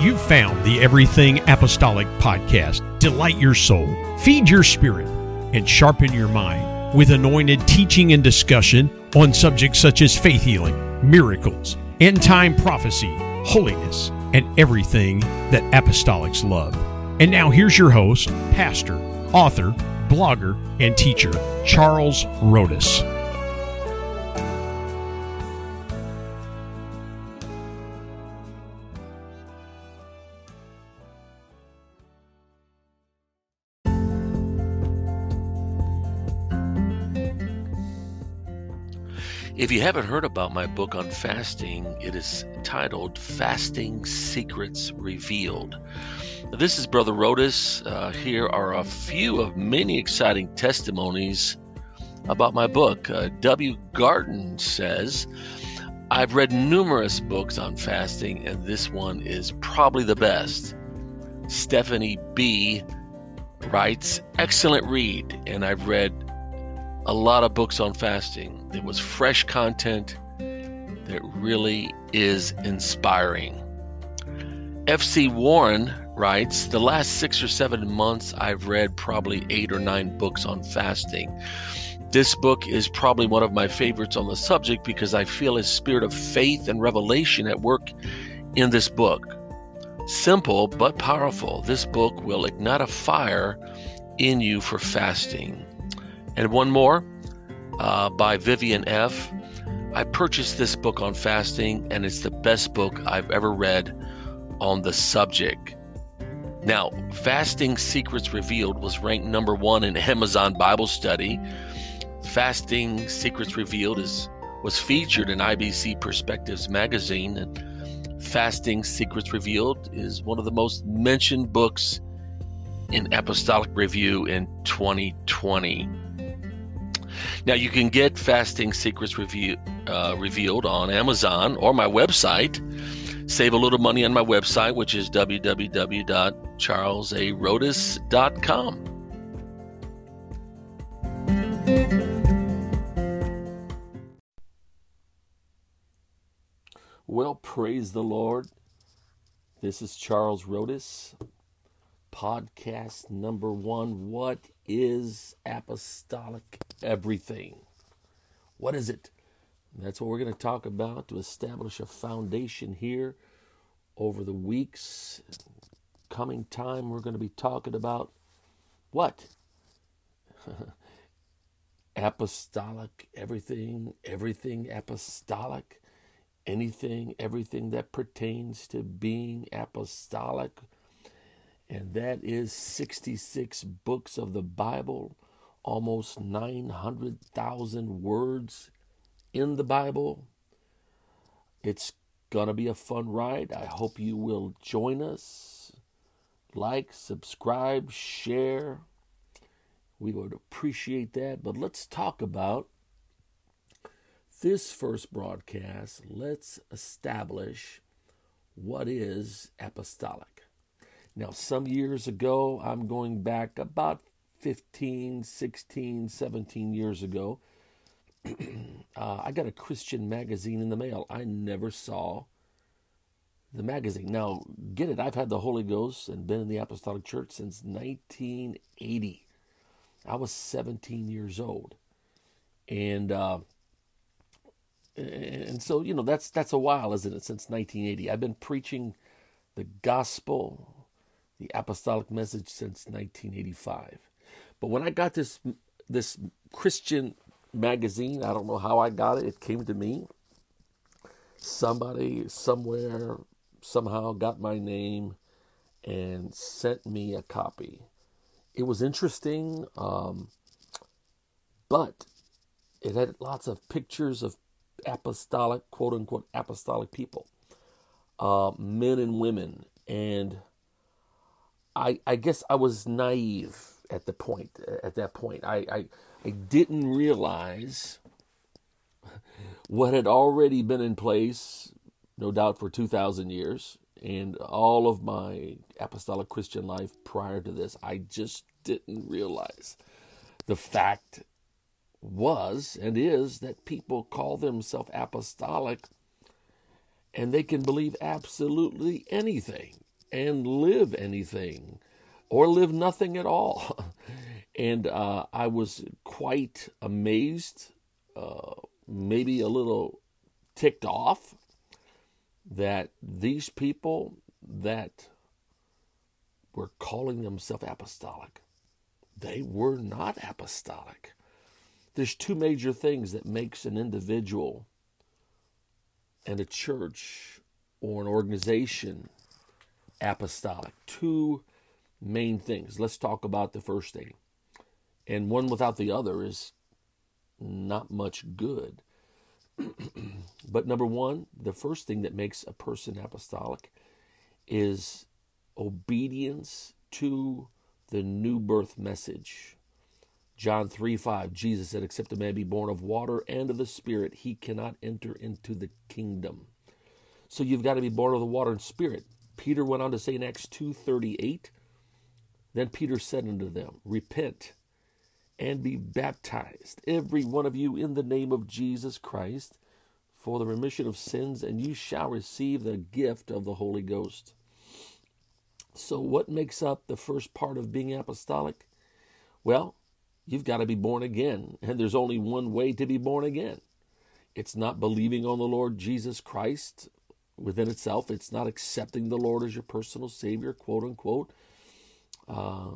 You've found the Everything Apostolic podcast. Delight your soul, feed your spirit, and sharpen your mind with anointed teaching and discussion on subjects such as faith healing, miracles, end time prophecy, holiness, and everything that apostolics love. And now here's your host, pastor, author, blogger, and teacher, Charles Rhodus. If you haven't heard about my book on fasting, it is titled Fasting Secrets Revealed. This is Brother Rhodus. Uh, here are a few of many exciting testimonies about my book. Uh, w. Garden says, I've read numerous books on fasting, and this one is probably the best. Stephanie B. writes, Excellent read, and I've read a lot of books on fasting. It was fresh content that really is inspiring. F.C. Warren writes The last six or seven months, I've read probably eight or nine books on fasting. This book is probably one of my favorites on the subject because I feel a spirit of faith and revelation at work in this book. Simple but powerful, this book will ignite a fire in you for fasting. And one more uh, by Vivian F. I purchased this book on fasting, and it's the best book I've ever read on the subject. Now, Fasting Secrets Revealed was ranked number one in Amazon Bible Study. Fasting Secrets Revealed is was featured in IBC Perspectives magazine, and Fasting Secrets Revealed is one of the most mentioned books in Apostolic Review in 2020. Now, you can get Fasting Secrets review, uh, Revealed on Amazon or my website. Save a little money on my website, which is www.charlesarhodus.com. Well, praise the Lord. This is Charles Rhodus, podcast number one. What is apostolic everything? What is it? That's what we're going to talk about to establish a foundation here over the weeks. Coming time, we're going to be talking about what? apostolic everything, everything apostolic, anything, everything that pertains to being apostolic. And that is 66 books of the Bible, almost 900,000 words in the Bible. It's going to be a fun ride. I hope you will join us. Like, subscribe, share. We would appreciate that. But let's talk about this first broadcast. Let's establish what is apostolic. Now, some years ago, I'm going back about 15, 16, 17 years ago. uh, I got a Christian magazine in the mail. I never saw the magazine. Now, get it, I've had the Holy Ghost and been in the Apostolic Church since 1980. I was 17 years old. And, uh, and so you know that's that's a while, isn't it? Since 1980, I've been preaching the gospel, the apostolic message since 1985. But when I got this this Christian magazine. I don't know how I got it. It came to me. Somebody somewhere somehow got my name and sent me a copy. It was interesting, um, but it had lots of pictures of apostolic, quote unquote, apostolic people, uh, men and women. And I, I guess I was naive at the point. At that point, I, I I didn't realize what had already been in place, no doubt, for 2,000 years, and all of my apostolic Christian life prior to this. I just didn't realize. The fact was and is that people call themselves apostolic and they can believe absolutely anything. And live anything or live nothing at all. and uh, I was quite amazed, uh, maybe a little ticked off that these people that were calling themselves apostolic, they were not apostolic. There's two major things that makes an individual and a church or an organization apostolic. Two main things. Let's talk about the first thing. And one without the other is not much good. but number one, the first thing that makes a person apostolic is obedience to the new birth message. John 3 5, Jesus said, Except a man be born of water and of the Spirit, he cannot enter into the kingdom. So you've got to be born of the water and spirit. Peter went on to say in Acts 2:38, then Peter said unto them, Repent and be baptized, every one of you, in the name of Jesus Christ, for the remission of sins, and you shall receive the gift of the Holy Ghost. So, what makes up the first part of being apostolic? Well, you've got to be born again, and there's only one way to be born again. It's not believing on the Lord Jesus Christ within itself, it's not accepting the Lord as your personal Savior, quote unquote. Uh,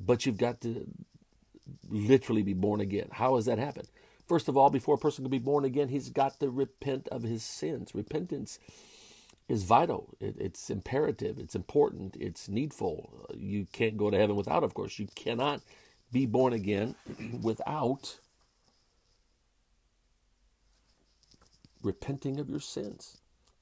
but you've got to literally be born again. How does that happen? First of all, before a person can be born again, he's got to repent of his sins. Repentance is vital. It, it's imperative. It's important. It's needful. You can't go to heaven without, of course. You cannot be born again without repenting of your sins,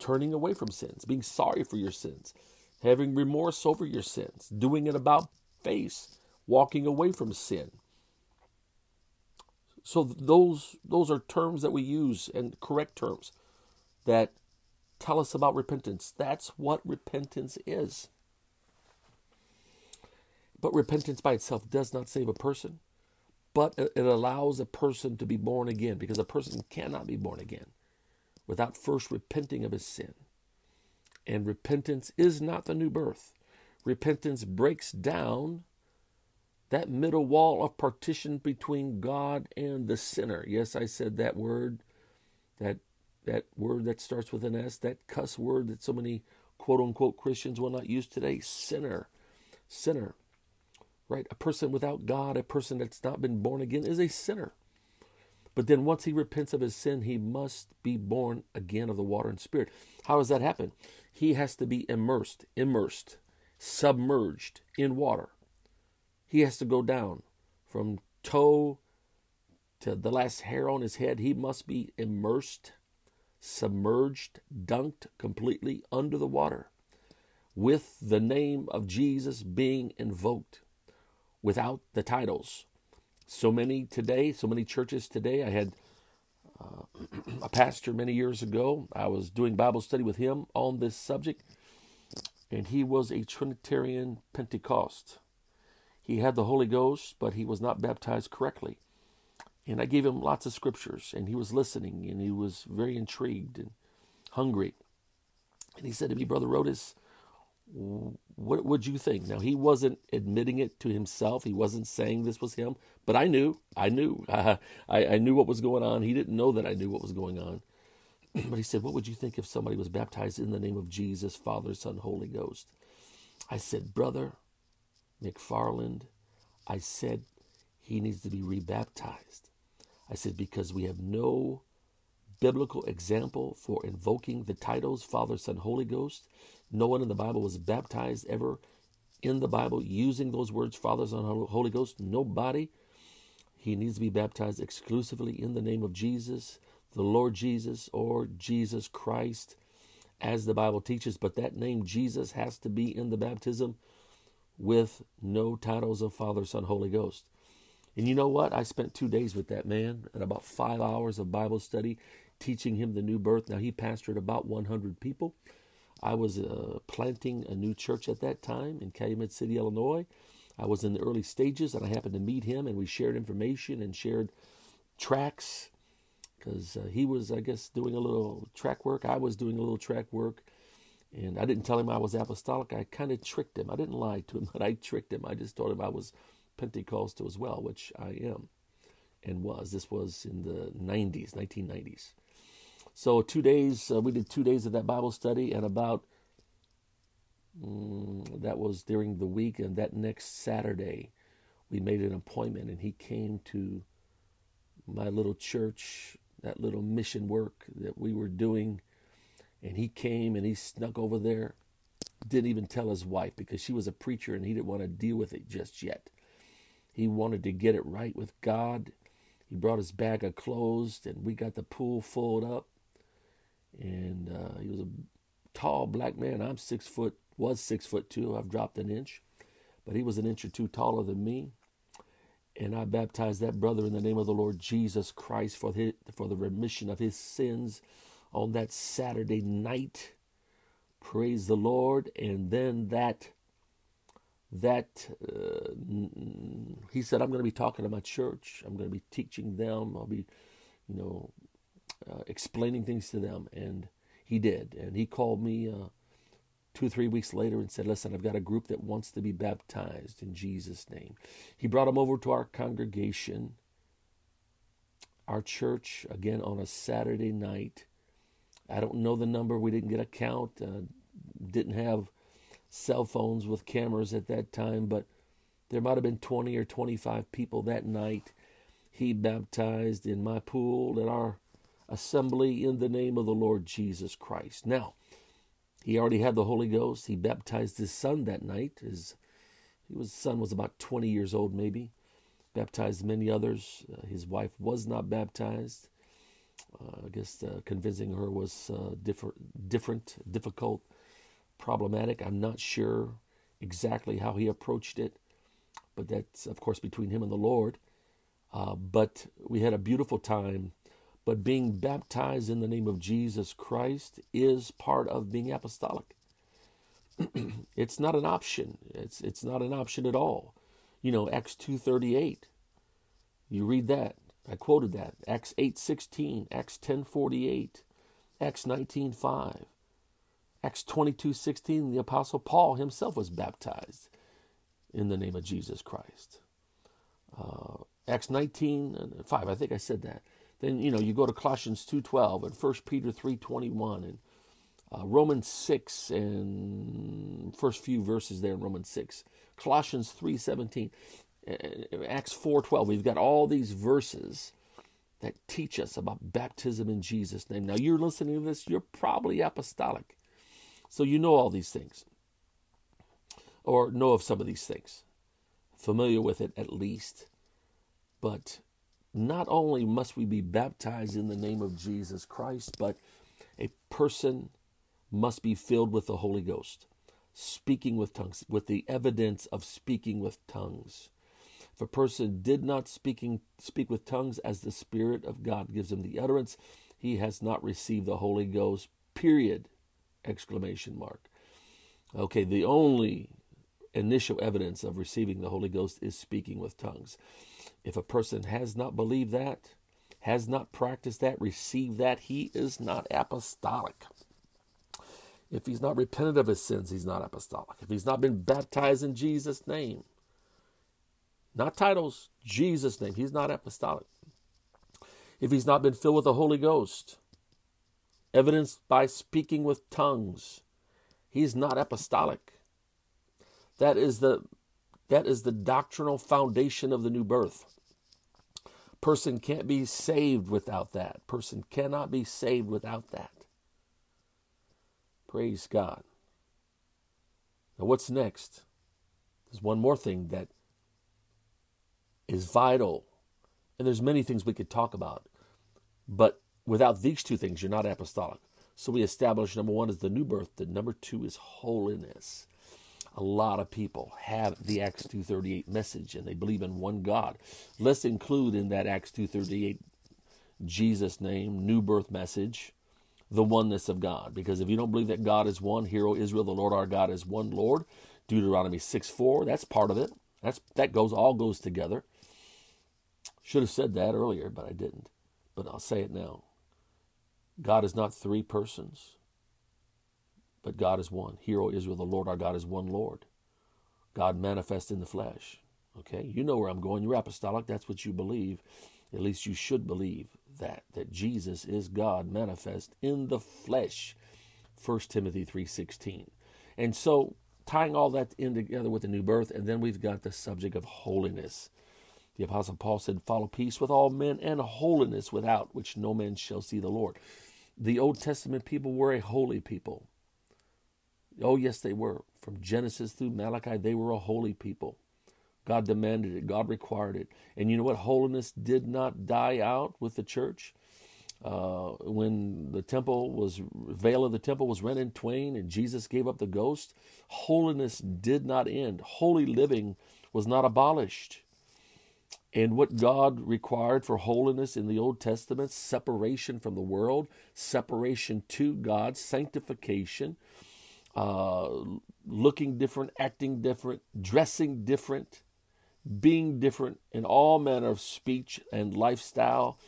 turning away from sins, being sorry for your sins, having remorse over your sins, doing it about face, walking away from sin. So those those are terms that we use and correct terms that tell us about repentance. That's what repentance is. But repentance by itself does not save a person, but it allows a person to be born again because a person cannot be born again without first repenting of his sin. And repentance is not the new birth. Repentance breaks down that middle wall of partition between God and the sinner. Yes, I said that word, that that word that starts with an S, that cuss word that so many quote unquote Christians will not use today, sinner. Sinner. Right? A person without God, a person that's not been born again is a sinner. But then once he repents of his sin, he must be born again of the water and spirit. How does that happen? He has to be immersed, immersed, submerged in water. He has to go down from toe to the last hair on his head. He must be immersed, submerged, dunked completely under the water with the name of Jesus being invoked without the titles so many today, so many churches today. I had uh, a pastor many years ago. I was doing Bible study with him on this subject, and he was a Trinitarian Pentecost. He had the Holy Ghost, but he was not baptized correctly. And I gave him lots of scriptures, and he was listening, and he was very intrigued and hungry. And he said to me, Brother Rhodus, what would you think? Now, he wasn't admitting it to himself. He wasn't saying this was him, but I knew. I knew. Uh, I, I knew what was going on. He didn't know that I knew what was going on. but he said, What would you think if somebody was baptized in the name of Jesus, Father, Son, Holy Ghost? I said, Brother McFarland, I said, he needs to be rebaptized. I said, because we have no biblical example for invoking the titles Father, Son, Holy Ghost. No one in the Bible was baptized ever in the Bible using those words, Father, Son, Holy Ghost. Nobody. He needs to be baptized exclusively in the name of Jesus, the Lord Jesus, or Jesus Christ, as the Bible teaches. But that name, Jesus, has to be in the baptism with no titles of Father, Son, Holy Ghost. And you know what? I spent two days with that man and about five hours of Bible study teaching him the new birth. Now, he pastored about 100 people. I was uh, planting a new church at that time in Calumet City, Illinois. I was in the early stages and I happened to meet him and we shared information and shared tracks because uh, he was, I guess, doing a little track work. I was doing a little track work. And I didn't tell him I was apostolic. I kind of tricked him. I didn't lie to him, but I tricked him. I just told him I was Pentecostal as well, which I am and was. This was in the 90s, 1990s. So two days, uh, we did two days of that Bible study, and about mm, that was during the week, and that next Saturday, we made an appointment, and he came to my little church, that little mission work that we were doing, and he came and he snuck over there. Didn't even tell his wife because she was a preacher and he didn't want to deal with it just yet. He wanted to get it right with God. He brought his bag of clothes, and we got the pool filled up. And uh, he was a tall black man. I'm six foot, was six foot two. I've dropped an inch, but he was an inch or two taller than me. And I baptized that brother in the name of the Lord Jesus Christ for his, for the remission of his sins on that Saturday night. Praise the Lord. And then that that uh, he said, I'm going to be talking to my church. I'm going to be teaching them. I'll be, you know, uh, explaining things to them. And he did. And he called me uh, two or three weeks later and said, Listen, I've got a group that wants to be baptized in Jesus' name. He brought them over to our congregation, our church, again on a Saturday night. I don't know the number. We didn't get a count. Uh, didn't have cell phones with cameras at that time, but there might have been 20 or 25 people that night. He baptized in my pool at our assembly in the name of the Lord Jesus Christ. Now, he already had the Holy Ghost. He baptized his son that night. His was son was about 20 years old, maybe. Baptized many others. Uh, his wife was not baptized. Uh, I guess uh, convincing her was uh, different, different, difficult problematic. I'm not sure exactly how he approached it, but that's, of course, between him and the Lord. Uh, but we had a beautiful time. But being baptized in the name of Jesus Christ is part of being apostolic. it's not an option. It's it's not an option at all. You know, Acts two thirty eight. You read that. I quoted that. Acts eight sixteen. Acts ten forty eight. Acts nineteen five. Acts 22 16, the Apostle Paul himself was baptized in the name of Jesus Christ. Uh, Acts 19 5, I think I said that. Then, you know, you go to Colossians 2.12 and 1 Peter 3.21 and uh, Romans 6 and first few verses there in Romans 6. Colossians 3.17, Acts 4.12. We've got all these verses that teach us about baptism in Jesus' name. Now, you're listening to this, you're probably apostolic. So you know all these things, or know of some of these things, familiar with it at least. But not only must we be baptized in the name of Jesus Christ, but a person must be filled with the Holy Ghost, speaking with tongues, with the evidence of speaking with tongues. If a person did not speaking speak with tongues as the Spirit of God gives him the utterance, he has not received the Holy Ghost. Period exclamation mark. Okay, the only initial evidence of receiving the Holy Ghost is speaking with tongues. If a person has not believed that, has not practiced that, received that, he is not apostolic. If he's not repented of his sins, he's not apostolic. If he's not been baptized in Jesus' name, not titles, Jesus' name, he's not apostolic. If he's not been filled with the Holy Ghost, evidenced by speaking with tongues. He's not apostolic. That is the that is the doctrinal foundation of the new birth. Person can't be saved without that. Person cannot be saved without that. Praise God. Now what's next? There's one more thing that is vital. And there's many things we could talk about. But Without these two things, you're not apostolic. So we establish number one is the new birth. The number two is holiness. A lot of people have the Acts 238 message and they believe in one God. Let's include in that Acts 238 Jesus name, new birth message, the oneness of God. Because if you don't believe that God is one, hero Israel, the Lord our God is one Lord, Deuteronomy 6 4, that's part of it. That's that goes all goes together. Should have said that earlier, but I didn't. But I'll say it now. God is not three persons. But God is one. Hear, O Israel, the Lord our God is one Lord. God manifest in the flesh. Okay, you know where I'm going. You're apostolic. That's what you believe. At least you should believe that that Jesus is God manifest in the flesh. 1 Timothy 3:16. And so tying all that in together with the new birth and then we've got the subject of holiness. The apostle Paul said, "Follow peace with all men and holiness without which no man shall see the Lord." The Old Testament people were a holy people. Oh, yes, they were. From Genesis through Malachi, they were a holy people. God demanded it, God required it. And you know what? Holiness did not die out with the church. Uh, when the temple was, veil of the temple was rent in twain and Jesus gave up the ghost, holiness did not end. Holy living was not abolished. And what God required for holiness in the Old Testament separation from the world, separation to God, sanctification, uh, looking different, acting different, dressing different, being different in all manner of speech and lifestyle.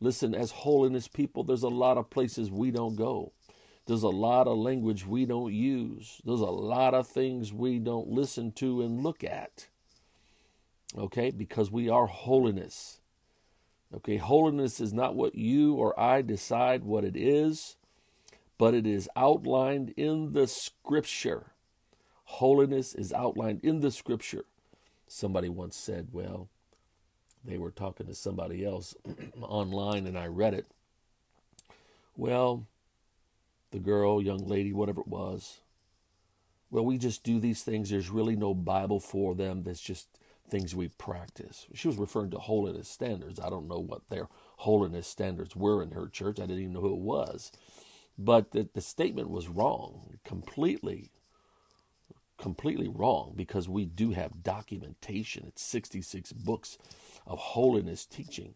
Listen, as holiness people, there's a lot of places we don't go. There's a lot of language we don't use. There's a lot of things we don't listen to and look at. Okay, because we are holiness. Okay, holiness is not what you or I decide what it is, but it is outlined in the scripture. Holiness is outlined in the scripture. Somebody once said, well, they were talking to somebody else online and I read it. Well, the girl, young lady, whatever it was, well, we just do these things. There's really no Bible for them. That's just things we practice. She was referring to holiness standards. I don't know what their holiness standards were in her church. I didn't even know who it was. But the, the statement was wrong, completely completely wrong because we do have documentation. It's 66 books of holiness teaching.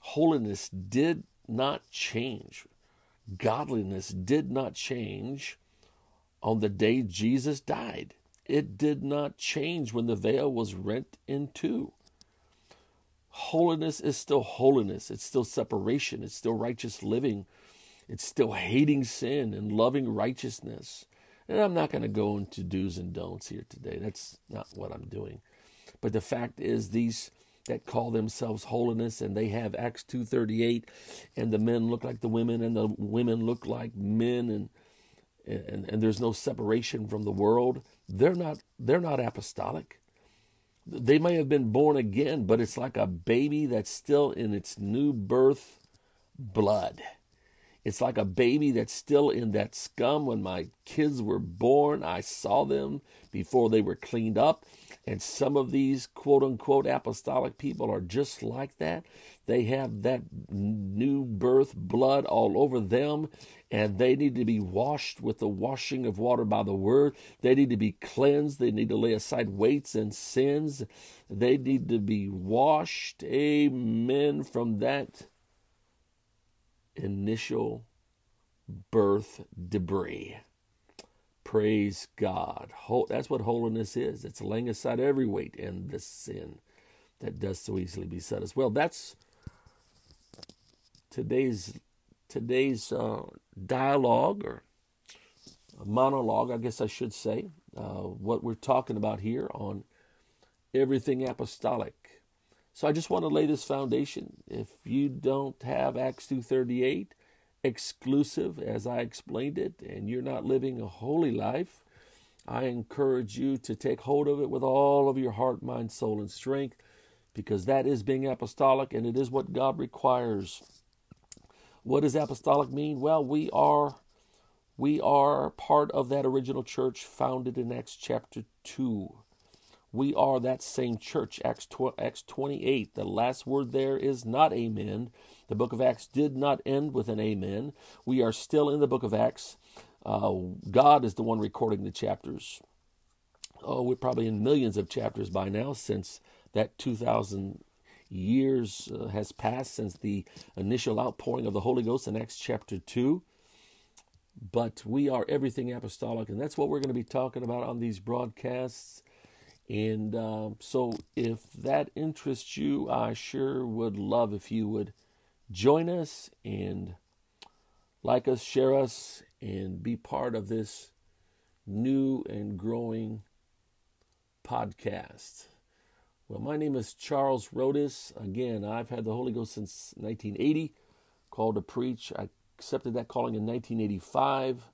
Holiness did not change. Godliness did not change on the day Jesus died. It did not change when the veil was rent in two. Holiness is still holiness. It's still separation. It's still righteous living. It's still hating sin and loving righteousness. And I'm not going to go into do's and don'ts here today. That's not what I'm doing. But the fact is these that call themselves holiness and they have Acts 2:38 and the men look like the women and the women look like men and and, and there's no separation from the world. They're not they're not apostolic. They may have been born again, but it's like a baby that's still in its new birth blood. It's like a baby that's still in that scum. When my kids were born, I saw them before they were cleaned up. And some of these quote unquote apostolic people are just like that. They have that new birth blood all over them, and they need to be washed with the washing of water by the word. They need to be cleansed. They need to lay aside weights and sins. They need to be washed, amen, from that initial birth debris. Praise God. That's what holiness is. It's laying aside every weight and the sin that does so easily beset us. Well, that's today's today's uh, dialogue or monologue, I guess I should say. Uh, what we're talking about here on everything apostolic. So I just want to lay this foundation. If you don't have Acts 2:38 exclusive as I explained it and you're not living a holy life, I encourage you to take hold of it with all of your heart, mind, soul and strength because that is being apostolic and it is what God requires. What does apostolic mean? Well, we are we are part of that original church founded in Acts chapter 2 we are that same church. Acts, tw- Acts 28, the last word there is not amen. The book of Acts did not end with an amen. We are still in the book of Acts. Uh, God is the one recording the chapters. Oh, we're probably in millions of chapters by now since that 2,000 years uh, has passed since the initial outpouring of the Holy Ghost in Acts chapter 2. But we are everything apostolic, and that's what we're going to be talking about on these broadcasts. And uh, so, if that interests you, I sure would love if you would join us and like us, share us, and be part of this new and growing podcast. Well, my name is Charles Rhodus. Again, I've had the Holy Ghost since 1980, called to preach. I accepted that calling in 1985.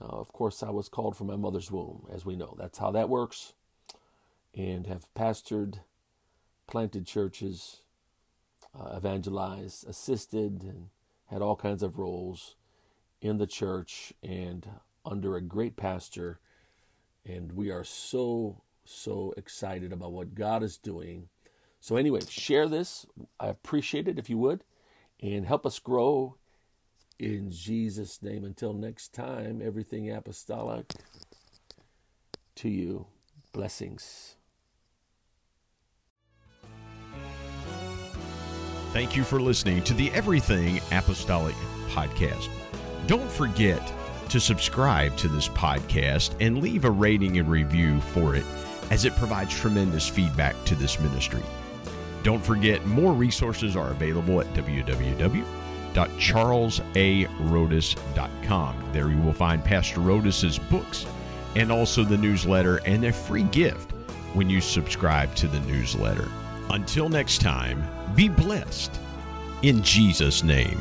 Uh, of course, I was called from my mother's womb, as we know. That's how that works. And have pastored, planted churches, uh, evangelized, assisted, and had all kinds of roles in the church and under a great pastor. And we are so so excited about what God is doing. So, anyway, share this. I appreciate it if you would, and help us grow in Jesus' name. Until next time, everything apostolic to you. Blessings. Thank you for listening to the Everything Apostolic Podcast. Don't forget to subscribe to this podcast and leave a rating and review for it as it provides tremendous feedback to this ministry. Don't forget, more resources are available at www.charlesarhodus.com. There you will find Pastor Rhodus's books and also the newsletter and a free gift when you subscribe to the newsletter. Until next time, be blessed in Jesus' name.